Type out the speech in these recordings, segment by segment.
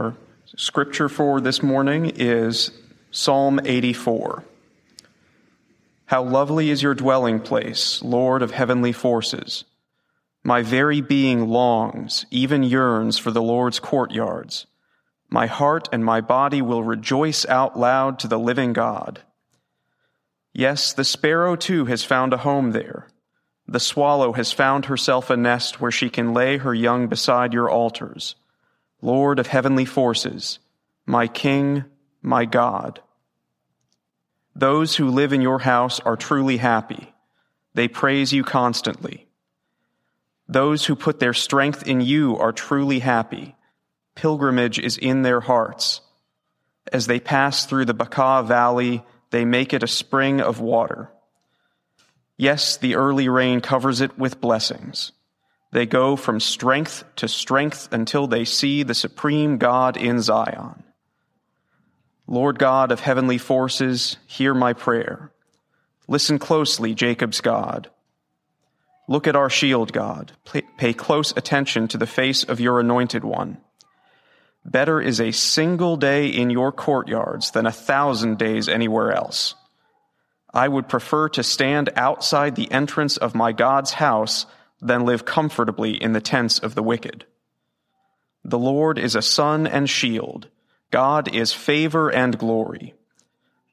Our scripture for this morning is Psalm 84. How lovely is your dwelling place, Lord of heavenly forces. My very being longs, even yearns for the Lord's courtyards. My heart and my body will rejoice out loud to the living God. Yes, the sparrow too has found a home there. The swallow has found herself a nest where she can lay her young beside your altars. Lord of heavenly forces, my King, my God. Those who live in your house are truly happy. They praise you constantly. Those who put their strength in you are truly happy pilgrimage is in their hearts. As they pass through the Baca Valley, they make it a spring of water. Yes, the early rain covers it with blessings. They go from strength to strength until they see the supreme God in Zion. Lord God of heavenly forces, hear my prayer. Listen closely, Jacob's God. Look at our shield, God. Pay close attention to the face of your anointed one. Better is a single day in your courtyards than a thousand days anywhere else. I would prefer to stand outside the entrance of my God's house than live comfortably in the tents of the wicked. The Lord is a sun and shield. God is favor and glory.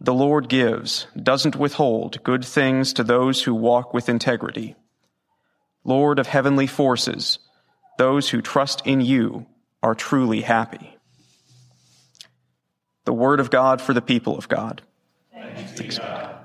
The Lord gives, doesn't withhold, good things to those who walk with integrity. Lord of heavenly forces, those who trust in you are truly happy. The word of God for the people of God. Thanks, Thanks God.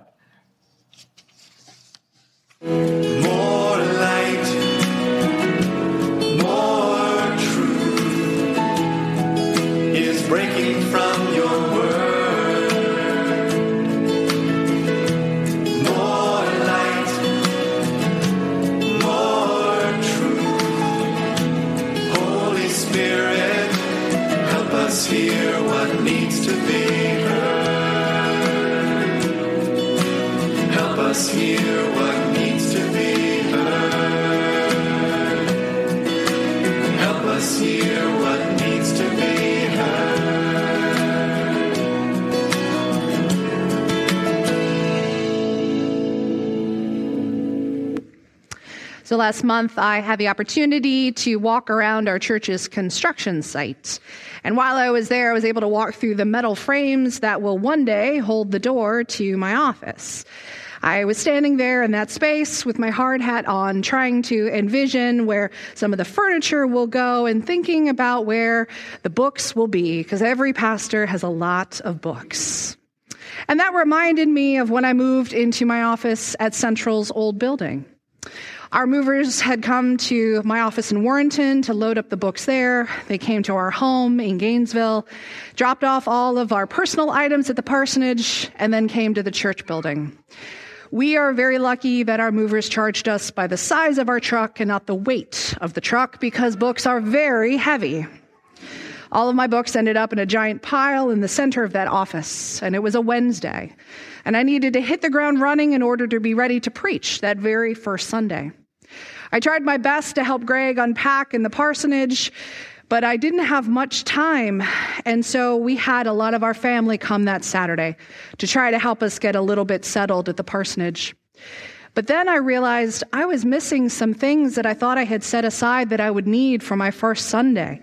So last month, I had the opportunity to walk around our church's construction site. And while I was there, I was able to walk through the metal frames that will one day hold the door to my office. I was standing there in that space with my hard hat on, trying to envision where some of the furniture will go and thinking about where the books will be, because every pastor has a lot of books. And that reminded me of when I moved into my office at Central's old building. Our movers had come to my office in Warrenton to load up the books there. They came to our home in Gainesville, dropped off all of our personal items at the parsonage, and then came to the church building. We are very lucky that our movers charged us by the size of our truck and not the weight of the truck because books are very heavy. All of my books ended up in a giant pile in the center of that office, and it was a Wednesday. And I needed to hit the ground running in order to be ready to preach that very first Sunday. I tried my best to help Greg unpack in the parsonage, but I didn't have much time. And so we had a lot of our family come that Saturday to try to help us get a little bit settled at the parsonage. But then I realized I was missing some things that I thought I had set aside that I would need for my first Sunday.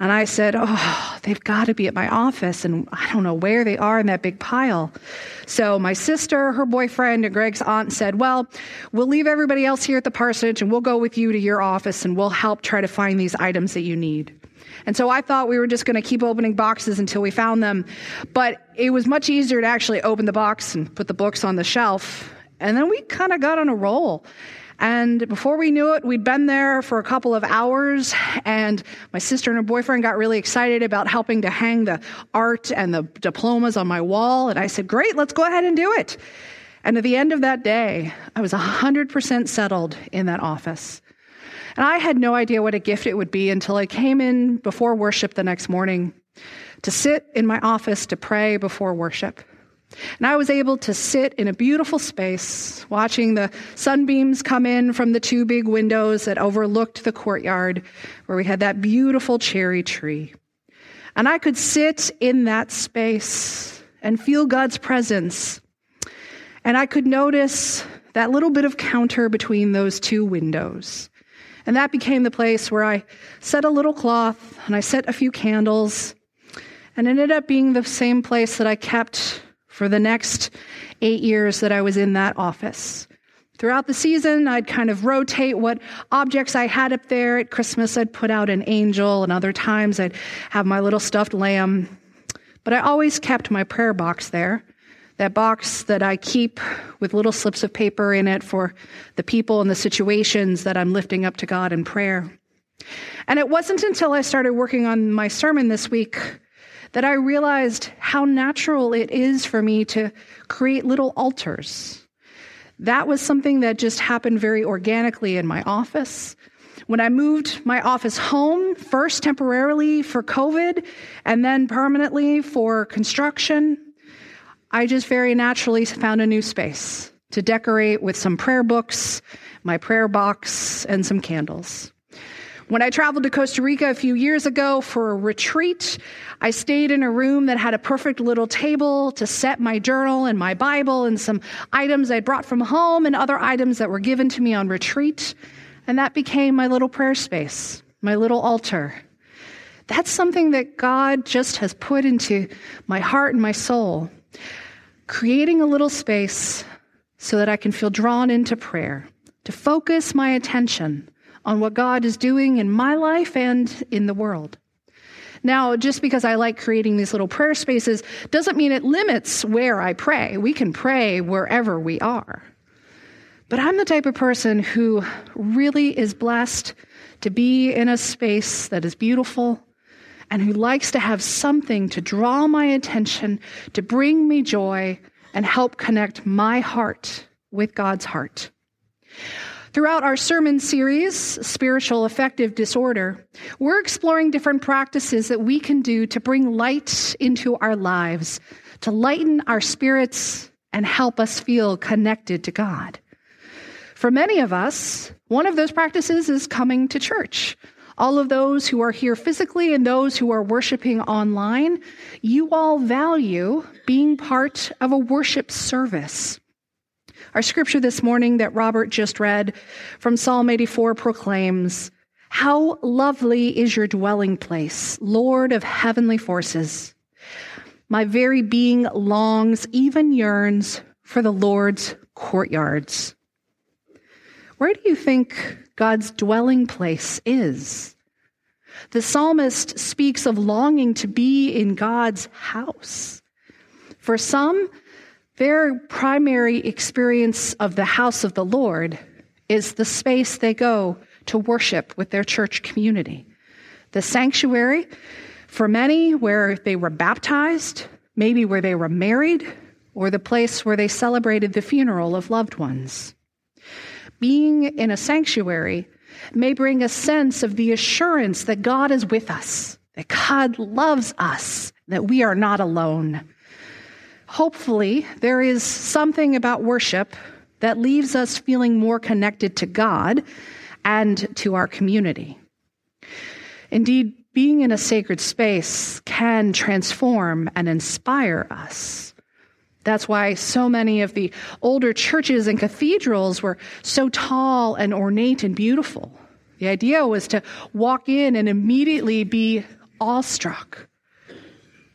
And I said, Oh, they've got to be at my office, and I don't know where they are in that big pile. So my sister, her boyfriend, and Greg's aunt said, Well, we'll leave everybody else here at the parsonage, and we'll go with you to your office, and we'll help try to find these items that you need. And so I thought we were just going to keep opening boxes until we found them. But it was much easier to actually open the box and put the books on the shelf. And then we kind of got on a roll. And before we knew it, we'd been there for a couple of hours, and my sister and her boyfriend got really excited about helping to hang the art and the diplomas on my wall. And I said, Great, let's go ahead and do it. And at the end of that day, I was 100% settled in that office. And I had no idea what a gift it would be until I came in before worship the next morning to sit in my office to pray before worship. And I was able to sit in a beautiful space, watching the sunbeams come in from the two big windows that overlooked the courtyard where we had that beautiful cherry tree. And I could sit in that space and feel God's presence. And I could notice that little bit of counter between those two windows. And that became the place where I set a little cloth and I set a few candles. And it ended up being the same place that I kept for the next eight years that I was in that office. Throughout the season, I'd kind of rotate what objects I had up there. At Christmas, I'd put out an angel, and other times, I'd have my little stuffed lamb. But I always kept my prayer box there, that box that I keep with little slips of paper in it for the people and the situations that I'm lifting up to God in prayer. And it wasn't until I started working on my sermon this week that I realized how natural it is for me to create little altars. That was something that just happened very organically in my office. When I moved my office home, first temporarily for COVID and then permanently for construction, I just very naturally found a new space to decorate with some prayer books, my prayer box, and some candles. When I traveled to Costa Rica a few years ago for a retreat, I stayed in a room that had a perfect little table to set my journal and my Bible and some items I'd brought from home and other items that were given to me on retreat. And that became my little prayer space, my little altar. That's something that God just has put into my heart and my soul, creating a little space so that I can feel drawn into prayer, to focus my attention on what God is doing in my life and in the world. Now, just because I like creating these little prayer spaces doesn't mean it limits where I pray. We can pray wherever we are. But I'm the type of person who really is blessed to be in a space that is beautiful and who likes to have something to draw my attention, to bring me joy, and help connect my heart with God's heart. Throughout our sermon series, Spiritual Affective Disorder, we're exploring different practices that we can do to bring light into our lives, to lighten our spirits and help us feel connected to God. For many of us, one of those practices is coming to church. All of those who are here physically and those who are worshiping online, you all value being part of a worship service. Our scripture this morning that Robert just read from Psalm 84 proclaims, How lovely is your dwelling place, Lord of heavenly forces. My very being longs, even yearns for the Lord's courtyards. Where do you think God's dwelling place is? The psalmist speaks of longing to be in God's house. For some, their primary experience of the house of the Lord is the space they go to worship with their church community. The sanctuary, for many, where they were baptized, maybe where they were married, or the place where they celebrated the funeral of loved ones. Being in a sanctuary may bring a sense of the assurance that God is with us, that God loves us, that we are not alone. Hopefully, there is something about worship that leaves us feeling more connected to God and to our community. Indeed, being in a sacred space can transform and inspire us. That's why so many of the older churches and cathedrals were so tall and ornate and beautiful. The idea was to walk in and immediately be awestruck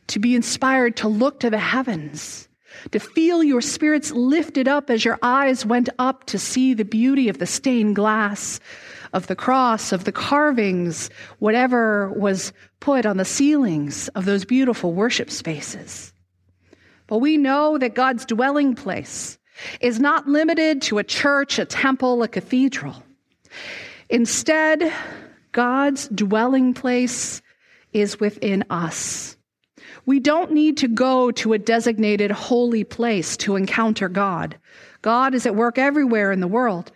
to be inspired to look to the heavens, to feel your spirits lifted up as your eyes went up to see the beauty of the stained glass, of the cross, of the carvings, whatever was put on the ceilings of those beautiful worship spaces. But we know that God's dwelling place, is not limited to a church, a temple, a cathedral. Instead, God's dwelling place is within us. We don't need to go to a designated holy place to encounter God. God is at work everywhere in the world.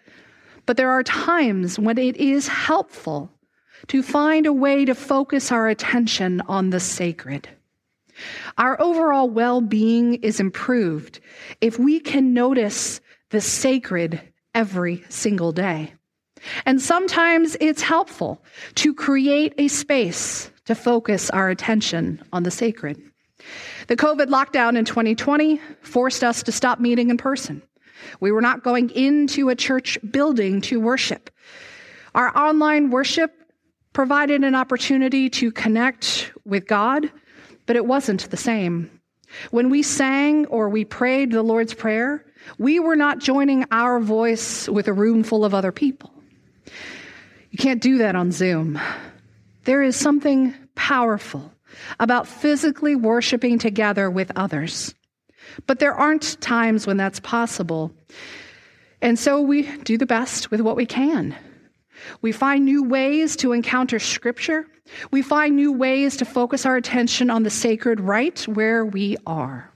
But there are times when it is helpful to find a way to focus our attention on the sacred. Our overall well being is improved if we can notice the sacred every single day. And sometimes it's helpful to create a space to focus our attention on the sacred. The COVID lockdown in 2020 forced us to stop meeting in person. We were not going into a church building to worship. Our online worship provided an opportunity to connect with God, but it wasn't the same. When we sang or we prayed the Lord's Prayer, we were not joining our voice with a room full of other people. You can't do that on Zoom. There is something powerful about physically worshiping together with others. But there aren't times when that's possible. And so we do the best with what we can. We find new ways to encounter Scripture. We find new ways to focus our attention on the sacred right where we are.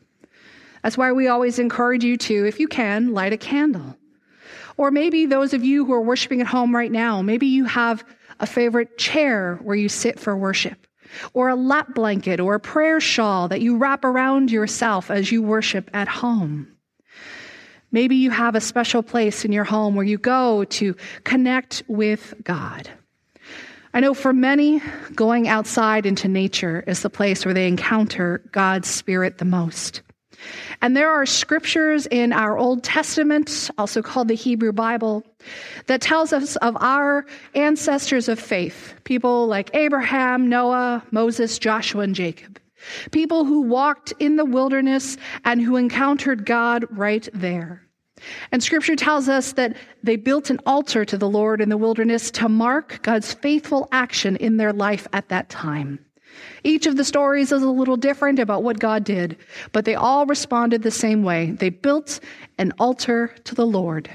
That's why we always encourage you to, if you can, light a candle. Or maybe those of you who are worshiping at home right now, maybe you have a favorite chair where you sit for worship or a lap blanket or a prayer shawl that you wrap around yourself as you worship at home. Maybe you have a special place in your home where you go to connect with God. I know for many, going outside into nature is the place where they encounter God's Spirit the most. And there are scriptures in our Old Testament, also called the Hebrew Bible, that tells us of our ancestors of faith, people like Abraham, Noah, Moses, Joshua, and Jacob. People who walked in the wilderness and who encountered God right there. And scripture tells us that they built an altar to the Lord in the wilderness to mark God's faithful action in their life at that time. Each of the stories is a little different about what God did, but they all responded the same way. They built an altar to the Lord.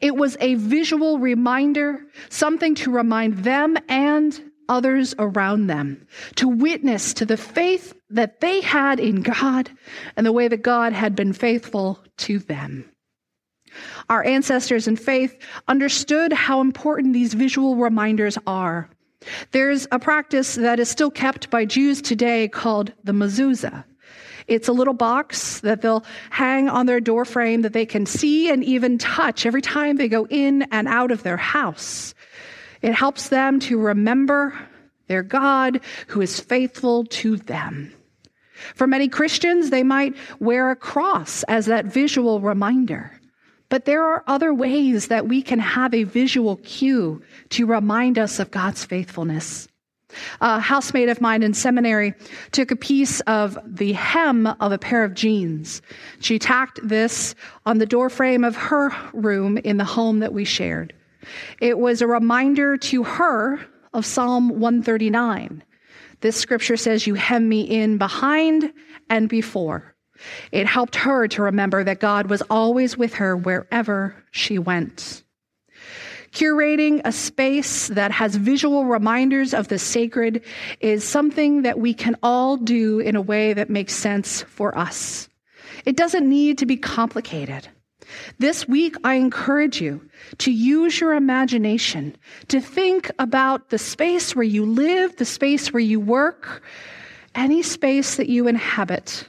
It was a visual reminder, something to remind them and others around them, to witness to the faith that they had in God and the way that God had been faithful to them. Our ancestors in faith understood how important these visual reminders are. There's a practice that is still kept by Jews today called the mezuzah. It's a little box that they'll hang on their doorframe that they can see and even touch every time they go in and out of their house. It helps them to remember their God who is faithful to them. For many Christians, they might wear a cross as that visual reminder. But there are other ways that we can have a visual cue to remind us of God's faithfulness. A housemate of mine in seminary took a piece of the hem of a pair of jeans. She tacked this on the doorframe of her room in the home that we shared. It was a reminder to her of Psalm 139. This scripture says, You hem me in behind and before. It helped her to remember that God was always with her wherever she went. Curating a space that has visual reminders of the sacred is something that we can all do in a way that makes sense for us. It doesn't need to be complicated. This week, I encourage you to use your imagination to think about the space where you live, the space where you work, any space that you inhabit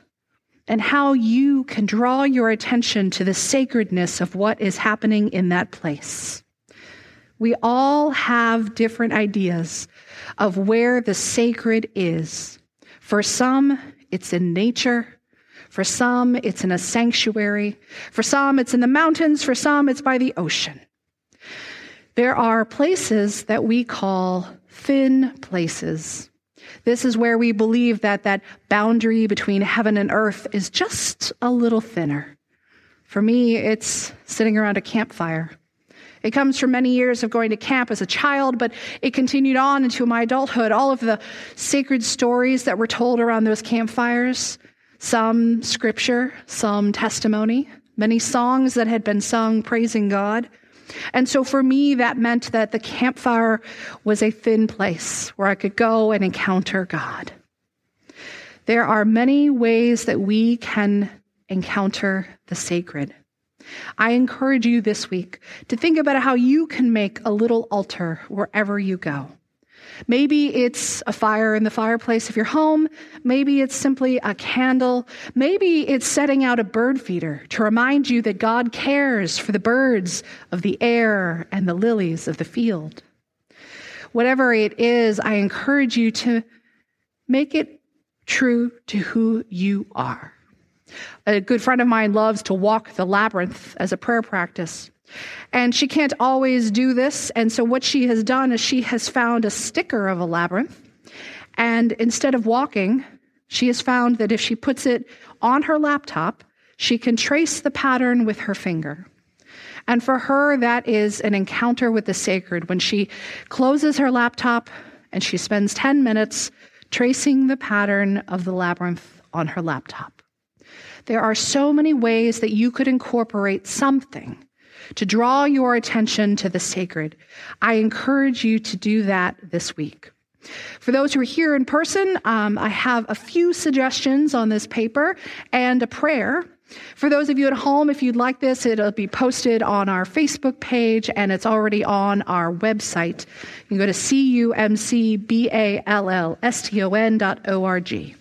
and how you can draw your attention to the sacredness of what is happening in that place. We all have different ideas of where the sacred is. For some, it's in nature. For some, it's in a sanctuary. For some, it's in the mountains. For some, it's by the ocean. There are places that we call thin places this is where we believe that that boundary between heaven and earth is just a little thinner. For me, it's sitting around a campfire. It comes from many years of going to camp as a child, but it continued on into my adulthood. All of the sacred stories that were told around those campfires, some scripture, some testimony, many songs that had been sung praising God. And so for me, that meant that the campfire was a thin place where I could go and encounter God. There are many ways that we can encounter the sacred. I encourage you this week to think about how you can make a little altar wherever you go. Maybe it's a fire in the fireplace of your home. Maybe it's simply a candle. Maybe it's setting out a bird feeder to remind you that God cares for the birds of the air and the lilies of the field. Whatever it is, I encourage you to make it true to who you are. A good friend of mine loves to walk the labyrinth as a prayer practice. And she can't always do this. And so, what she has done is she has found a sticker of a labyrinth. And instead of walking, she has found that if she puts it on her laptop, she can trace the pattern with her finger. And for her, that is an encounter with the sacred when she closes her laptop and she spends 10 minutes tracing the pattern of the labyrinth on her laptop. There are so many ways that you could incorporate something to draw your attention to the sacred. I encourage you to do that this week. For those who are here in person, um, I have a few suggestions on this paper and a prayer. For those of you at home, if you'd like this, it'll be posted on our Facebook page and it's already on our website. You can go to cumcballston.org.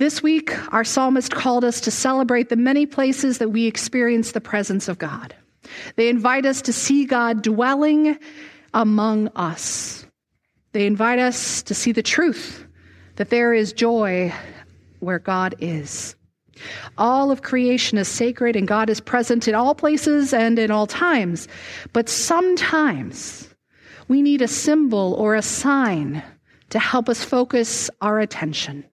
This week, our psalmist called us to celebrate the many places that we experience the presence of God. They invite us to see God dwelling among us. They invite us to see the truth that there is joy where God is. All of creation is sacred and God is present in all places and in all times. But sometimes we need a symbol or a sign to help us focus our attention.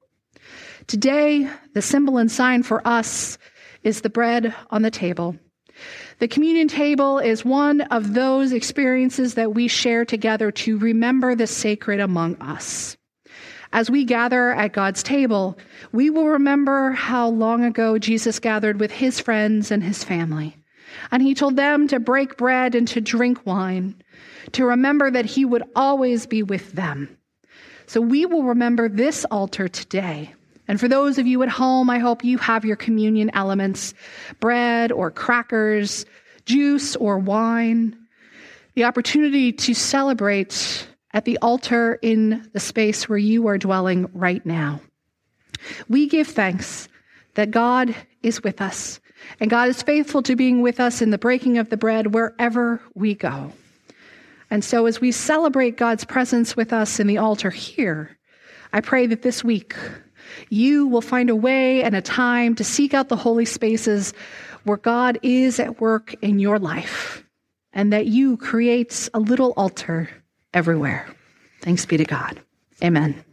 Today, the symbol and sign for us is the bread on the table. The communion table is one of those experiences that we share together to remember the sacred among us. As we gather at God's table, we will remember how long ago Jesus gathered with his friends and his family. And he told them to break bread and to drink wine, to remember that he would always be with them. So we will remember this altar today and for those of you at home, I hope you have your communion elements bread or crackers, juice or wine, the opportunity to celebrate at the altar in the space where you are dwelling right now. We give thanks that God is with us, and God is faithful to being with us in the breaking of the bread wherever we go. And so, as we celebrate God's presence with us in the altar here, I pray that this week, you will find a way and a time to seek out the holy spaces where God is at work in your life and that you create a little altar everywhere. Thanks be to God. Amen.